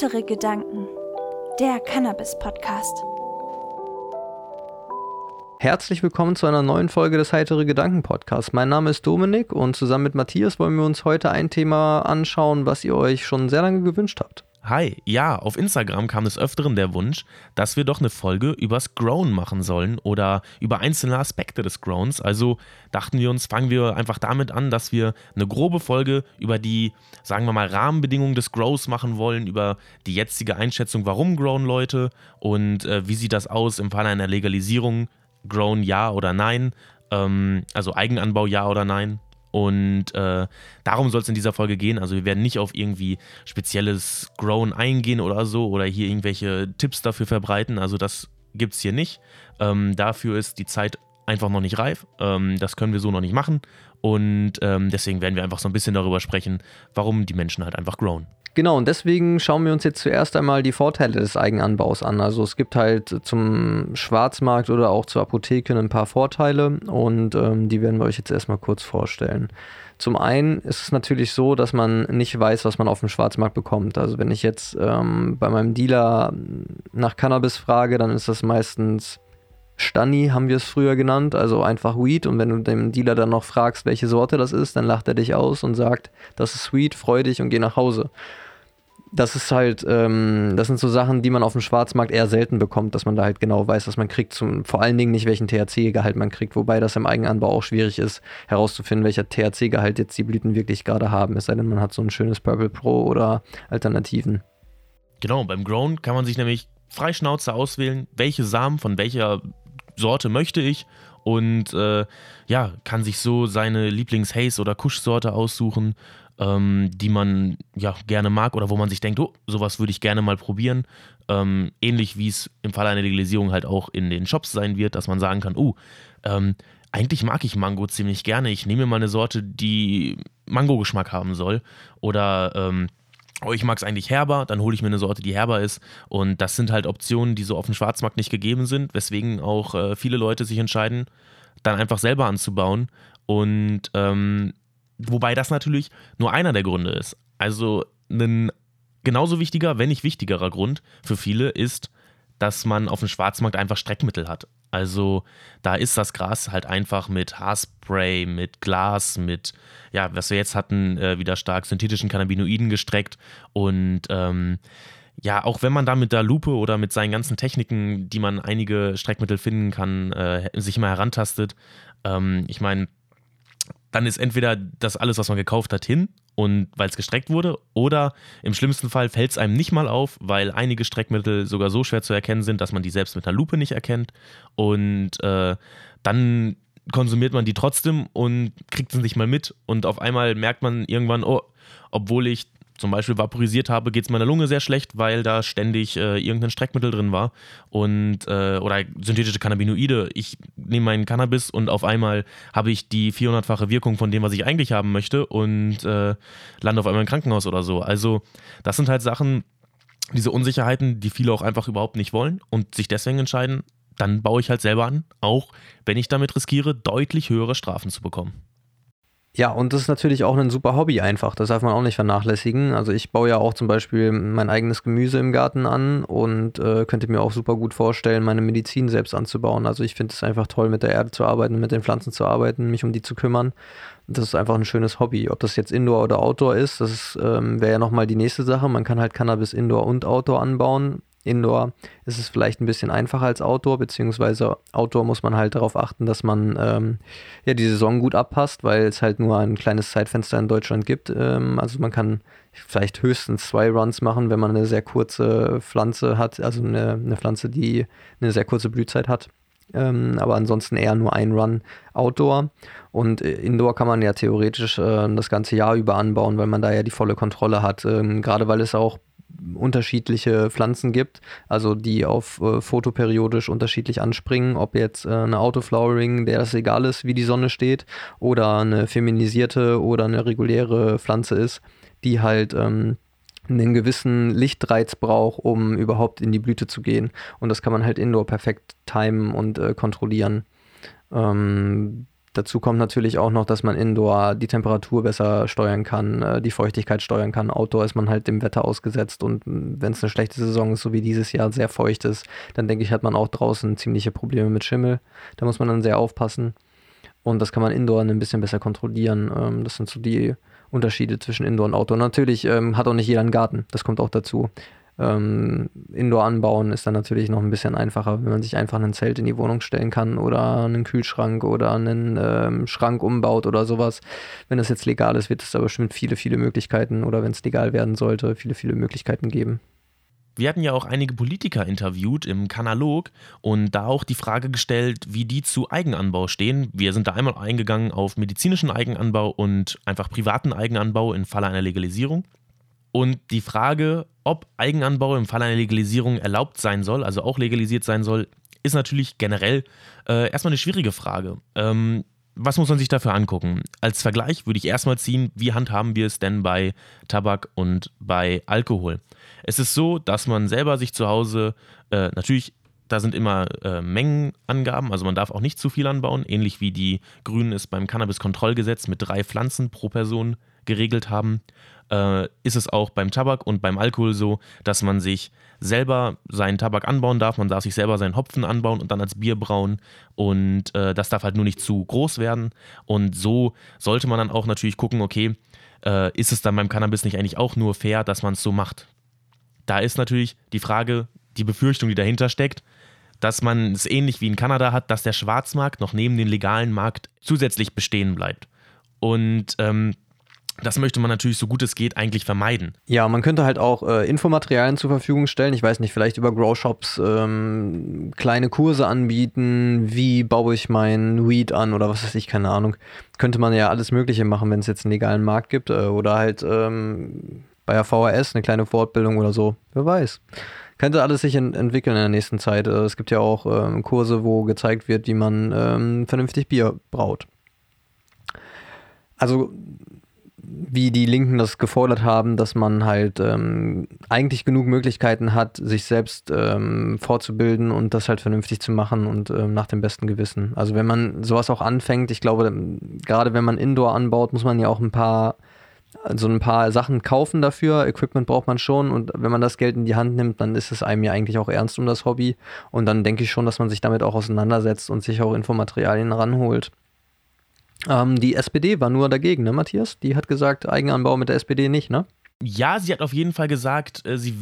Heitere Gedanken, der Cannabis-Podcast. Herzlich willkommen zu einer neuen Folge des Heitere Gedanken Podcasts. Mein Name ist Dominik und zusammen mit Matthias wollen wir uns heute ein Thema anschauen, was ihr euch schon sehr lange gewünscht habt. Hi, ja, auf Instagram kam des Öfteren der Wunsch, dass wir doch eine Folge übers Grown machen sollen oder über einzelne Aspekte des Growns. Also dachten wir uns, fangen wir einfach damit an, dass wir eine grobe Folge über die, sagen wir mal, Rahmenbedingungen des Grows machen wollen, über die jetzige Einschätzung, warum Grown Leute und äh, wie sieht das aus im Falle einer Legalisierung, Grown ja oder nein, ähm, also Eigenanbau ja oder nein. Und äh, darum soll es in dieser Folge gehen. Also wir werden nicht auf irgendwie spezielles Grown eingehen oder so oder hier irgendwelche Tipps dafür verbreiten. Also das gibt es hier nicht. Ähm, dafür ist die Zeit einfach noch nicht reif. Ähm, das können wir so noch nicht machen. Und ähm, deswegen werden wir einfach so ein bisschen darüber sprechen, warum die Menschen halt einfach grown. Genau, und deswegen schauen wir uns jetzt zuerst einmal die Vorteile des Eigenanbaus an. Also es gibt halt zum Schwarzmarkt oder auch zur Apotheke ein paar Vorteile und ähm, die werden wir euch jetzt erstmal kurz vorstellen. Zum einen ist es natürlich so, dass man nicht weiß, was man auf dem Schwarzmarkt bekommt. Also wenn ich jetzt ähm, bei meinem Dealer nach Cannabis frage, dann ist das meistens Stani haben wir es früher genannt, also einfach Weed. Und wenn du dem Dealer dann noch fragst, welche Sorte das ist, dann lacht er dich aus und sagt, das ist Sweet, freu dich und geh nach Hause. Das ist halt, ähm, das sind so Sachen, die man auf dem Schwarzmarkt eher selten bekommt, dass man da halt genau weiß, was man kriegt. Zum, vor allen Dingen nicht, welchen THC-Gehalt man kriegt, wobei das im Eigenanbau auch schwierig ist, herauszufinden, welcher THC-Gehalt jetzt die Blüten wirklich gerade haben. Es sei denn, man hat so ein schönes Purple Pro oder Alternativen. Genau, beim Grown kann man sich nämlich freischnauze auswählen, welche Samen von welcher Sorte möchte ich und äh, ja, kann sich so seine Lieblings-Haze- oder Kusch-Sorte aussuchen, ähm, die man ja gerne mag oder wo man sich denkt, oh, sowas würde ich gerne mal probieren. Ähm, ähnlich wie es im Fall einer Legalisierung halt auch in den Shops sein wird, dass man sagen kann, oh, ähm, eigentlich mag ich Mango ziemlich gerne. Ich nehme mal eine Sorte, die Mango-Geschmack haben soll. Oder ähm, oh, ich mag es eigentlich herber, dann hole ich mir eine Sorte, die herber ist. Und das sind halt Optionen, die so auf dem Schwarzmarkt nicht gegeben sind, weswegen auch äh, viele Leute sich entscheiden, dann einfach selber anzubauen. Und ähm, wobei das natürlich nur einer der Gründe ist. Also ein genauso wichtiger, wenn nicht wichtigerer Grund für viele ist, dass man auf dem Schwarzmarkt einfach Streckmittel hat. Also da ist das Gras halt einfach mit Haarspray, mit Glas, mit, ja, was wir jetzt hatten, äh, wieder stark synthetischen Cannabinoiden gestreckt. Und ähm, ja, auch wenn man da mit der Lupe oder mit seinen ganzen Techniken, die man einige Streckmittel finden kann, äh, sich mal herantastet, ähm, ich meine, dann ist entweder das alles, was man gekauft hat, hin und weil es gestreckt wurde, oder im schlimmsten Fall fällt es einem nicht mal auf, weil einige Streckmittel sogar so schwer zu erkennen sind, dass man die selbst mit einer Lupe nicht erkennt. Und äh, dann konsumiert man die trotzdem und kriegt es nicht mal mit. Und auf einmal merkt man irgendwann, oh, obwohl ich zum Beispiel vaporisiert habe, geht es meiner Lunge sehr schlecht, weil da ständig äh, irgendein Streckmittel drin war und äh, oder synthetische Cannabinoide. Ich nehme meinen Cannabis und auf einmal habe ich die 400-fache Wirkung von dem, was ich eigentlich haben möchte und äh, lande auf einmal im Krankenhaus oder so. Also das sind halt Sachen, diese Unsicherheiten, die viele auch einfach überhaupt nicht wollen und sich deswegen entscheiden, dann baue ich halt selber an, auch wenn ich damit riskiere, deutlich höhere Strafen zu bekommen. Ja, und das ist natürlich auch ein super Hobby einfach. Das darf man auch nicht vernachlässigen. Also ich baue ja auch zum Beispiel mein eigenes Gemüse im Garten an und äh, könnte mir auch super gut vorstellen, meine Medizin selbst anzubauen. Also ich finde es einfach toll, mit der Erde zu arbeiten, mit den Pflanzen zu arbeiten, mich um die zu kümmern. Das ist einfach ein schönes Hobby. Ob das jetzt Indoor oder Outdoor ist, das ähm, wäre ja nochmal die nächste Sache. Man kann halt Cannabis Indoor und Outdoor anbauen. Indoor ist es vielleicht ein bisschen einfacher als Outdoor, beziehungsweise Outdoor muss man halt darauf achten, dass man ähm, ja die Saison gut abpasst, weil es halt nur ein kleines Zeitfenster in Deutschland gibt. Ähm, also man kann vielleicht höchstens zwei Runs machen, wenn man eine sehr kurze Pflanze hat, also eine, eine Pflanze, die eine sehr kurze Blühzeit hat. Ähm, aber ansonsten eher nur ein Run Outdoor. Und äh, Indoor kann man ja theoretisch äh, das ganze Jahr über anbauen, weil man da ja die volle Kontrolle hat. Ähm, gerade weil es auch unterschiedliche Pflanzen gibt, also die auf äh, photoperiodisch unterschiedlich anspringen, ob jetzt äh, eine Autoflowering, der es egal ist, wie die Sonne steht, oder eine feminisierte oder eine reguläre Pflanze ist, die halt ähm, einen gewissen Lichtreiz braucht, um überhaupt in die Blüte zu gehen. Und das kann man halt indoor perfekt timen und äh, kontrollieren. Ähm, Dazu kommt natürlich auch noch, dass man Indoor die Temperatur besser steuern kann, äh, die Feuchtigkeit steuern kann. Outdoor ist man halt dem Wetter ausgesetzt und wenn es eine schlechte Saison ist, so wie dieses Jahr sehr feucht ist, dann denke ich, hat man auch draußen ziemliche Probleme mit Schimmel. Da muss man dann sehr aufpassen. Und das kann man Indoor ein bisschen besser kontrollieren. Ähm, das sind so die Unterschiede zwischen Indoor und Outdoor. Natürlich ähm, hat auch nicht jeder einen Garten, das kommt auch dazu. Ähm, Indoor anbauen ist dann natürlich noch ein bisschen einfacher, wenn man sich einfach ein Zelt in die Wohnung stellen kann oder einen Kühlschrank oder einen ähm, Schrank umbaut oder sowas. Wenn das jetzt legal ist, wird es da bestimmt viele, viele Möglichkeiten oder wenn es legal werden sollte, viele, viele Möglichkeiten geben. Wir hatten ja auch einige Politiker interviewt im Kanalog und da auch die Frage gestellt, wie die zu Eigenanbau stehen. Wir sind da einmal eingegangen auf medizinischen Eigenanbau und einfach privaten Eigenanbau im Falle einer Legalisierung. Und die Frage, ob Eigenanbau im Falle einer Legalisierung erlaubt sein soll, also auch legalisiert sein soll, ist natürlich generell äh, erstmal eine schwierige Frage. Ähm, was muss man sich dafür angucken? Als Vergleich würde ich erstmal ziehen, wie handhaben wir es denn bei Tabak und bei Alkohol? Es ist so, dass man selber sich zu Hause äh, natürlich da sind immer äh, Mengenangaben, also man darf auch nicht zu viel anbauen, ähnlich wie die Grünen es beim Cannabis-Kontrollgesetz mit drei Pflanzen pro Person geregelt haben äh, ist es auch beim Tabak und beim Alkohol so, dass man sich selber seinen Tabak anbauen darf. Man darf sich selber seinen Hopfen anbauen und dann als Bier brauen. Und äh, das darf halt nur nicht zu groß werden. Und so sollte man dann auch natürlich gucken, okay, äh, ist es dann beim Cannabis nicht eigentlich auch nur fair, dass man es so macht? Da ist natürlich die Frage, die Befürchtung, die dahinter steckt, dass man es ähnlich wie in Kanada hat, dass der Schwarzmarkt noch neben dem legalen Markt zusätzlich bestehen bleibt. Und ähm, das möchte man natürlich so gut es geht eigentlich vermeiden. Ja, man könnte halt auch äh, Infomaterialien zur Verfügung stellen. Ich weiß nicht, vielleicht über Grow Shops ähm, kleine Kurse anbieten. Wie baue ich mein Weed an oder was weiß ich, keine Ahnung. Könnte man ja alles Mögliche machen, wenn es jetzt einen legalen Markt gibt. Äh, oder halt ähm, bei der VHS eine kleine Fortbildung oder so. Wer weiß. Könnte alles sich in, entwickeln in der nächsten Zeit. Äh, es gibt ja auch ähm, Kurse, wo gezeigt wird, wie man ähm, vernünftig Bier braut. Also wie die Linken das gefordert haben, dass man halt ähm, eigentlich genug Möglichkeiten hat, sich selbst ähm, fortzubilden und das halt vernünftig zu machen und ähm, nach dem besten Gewissen. Also wenn man sowas auch anfängt, ich glaube, gerade wenn man Indoor anbaut, muss man ja auch ein paar so ein paar Sachen kaufen dafür. Equipment braucht man schon und wenn man das Geld in die Hand nimmt, dann ist es einem ja eigentlich auch ernst um das Hobby und dann denke ich schon, dass man sich damit auch auseinandersetzt und sich auch Infomaterialien ranholt. Ähm, die SPD war nur dagegen, ne, Matthias? Die hat gesagt, Eigenanbau mit der SPD nicht, ne? Ja, sie hat auf jeden Fall gesagt, äh, sie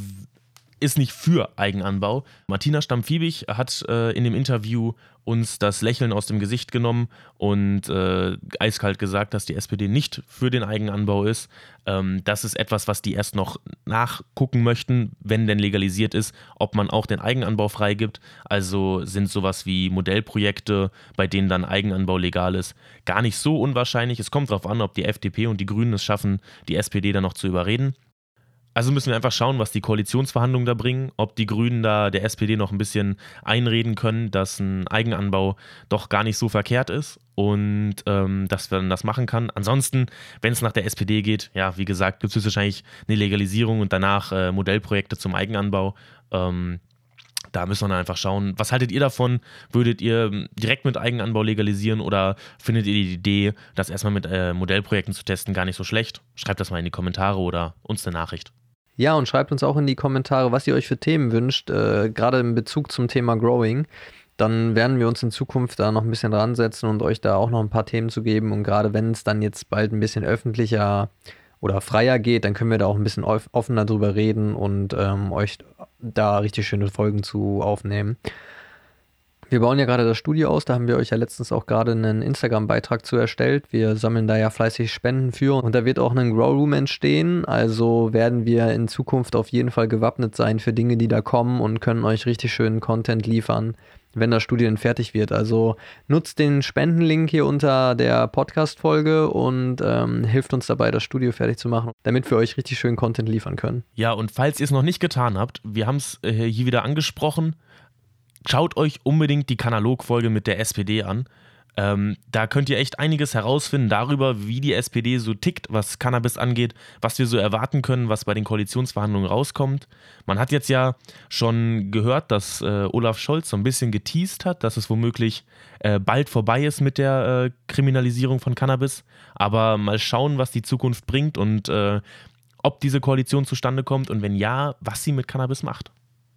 ist nicht für Eigenanbau. Martina Stamm-Fiebig hat äh, in dem Interview uns das Lächeln aus dem Gesicht genommen und äh, eiskalt gesagt, dass die SPD nicht für den Eigenanbau ist. Ähm, das ist etwas, was die erst noch nachgucken möchten, wenn denn legalisiert ist, ob man auch den Eigenanbau freigibt. Also sind sowas wie Modellprojekte, bei denen dann Eigenanbau legal ist, gar nicht so unwahrscheinlich. Es kommt darauf an, ob die FDP und die Grünen es schaffen, die SPD dann noch zu überreden. Also müssen wir einfach schauen, was die Koalitionsverhandlungen da bringen, ob die Grünen da der SPD noch ein bisschen einreden können, dass ein Eigenanbau doch gar nicht so verkehrt ist und ähm, dass man das machen kann. Ansonsten, wenn es nach der SPD geht, ja, wie gesagt, gibt es wahrscheinlich eine Legalisierung und danach äh, Modellprojekte zum Eigenanbau. Ähm, da müssen wir dann einfach schauen, was haltet ihr davon? Würdet ihr ähm, direkt mit Eigenanbau legalisieren oder findet ihr die Idee, das erstmal mit äh, Modellprojekten zu testen, gar nicht so schlecht? Schreibt das mal in die Kommentare oder uns eine Nachricht. Ja, und schreibt uns auch in die Kommentare, was ihr euch für Themen wünscht, äh, gerade in Bezug zum Thema Growing. Dann werden wir uns in Zukunft da noch ein bisschen dran setzen und euch da auch noch ein paar Themen zu geben. Und gerade wenn es dann jetzt bald ein bisschen öffentlicher oder freier geht, dann können wir da auch ein bisschen offener drüber reden und ähm, euch da richtig schöne Folgen zu aufnehmen. Wir bauen ja gerade das Studio aus, da haben wir euch ja letztens auch gerade einen Instagram-Beitrag zu erstellt. Wir sammeln da ja fleißig Spenden für und da wird auch ein Grow Room entstehen. Also werden wir in Zukunft auf jeden Fall gewappnet sein für Dinge, die da kommen und können euch richtig schönen Content liefern, wenn das Studio dann fertig wird. Also nutzt den Spendenlink hier unter der Podcast-Folge und ähm, hilft uns dabei, das Studio fertig zu machen, damit wir euch richtig schönen Content liefern können. Ja, und falls ihr es noch nicht getan habt, wir haben es äh, hier wieder angesprochen Schaut euch unbedingt die Kanalog-Folge mit der SPD an. Ähm, da könnt ihr echt einiges herausfinden darüber, wie die SPD so tickt, was Cannabis angeht, was wir so erwarten können, was bei den Koalitionsverhandlungen rauskommt. Man hat jetzt ja schon gehört, dass äh, Olaf Scholz so ein bisschen geteased hat, dass es womöglich äh, bald vorbei ist mit der äh, Kriminalisierung von Cannabis. Aber mal schauen, was die Zukunft bringt und äh, ob diese Koalition zustande kommt und wenn ja, was sie mit Cannabis macht.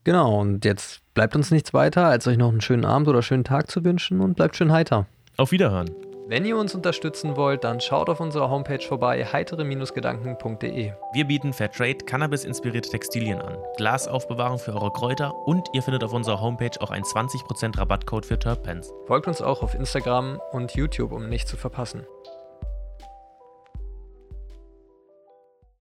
Genau, und jetzt bleibt uns nichts weiter, als euch noch einen schönen Abend oder schönen Tag zu wünschen und bleibt schön heiter. Auf Wiederhören. Wenn ihr uns unterstützen wollt, dann schaut auf unserer Homepage vorbei, heitere-gedanken.de. Wir bieten Fairtrade Cannabis-inspirierte Textilien an, Glasaufbewahrung für eure Kräuter und ihr findet auf unserer Homepage auch einen 20% Rabattcode für Terpens. Folgt uns auch auf Instagram und YouTube, um nichts zu verpassen.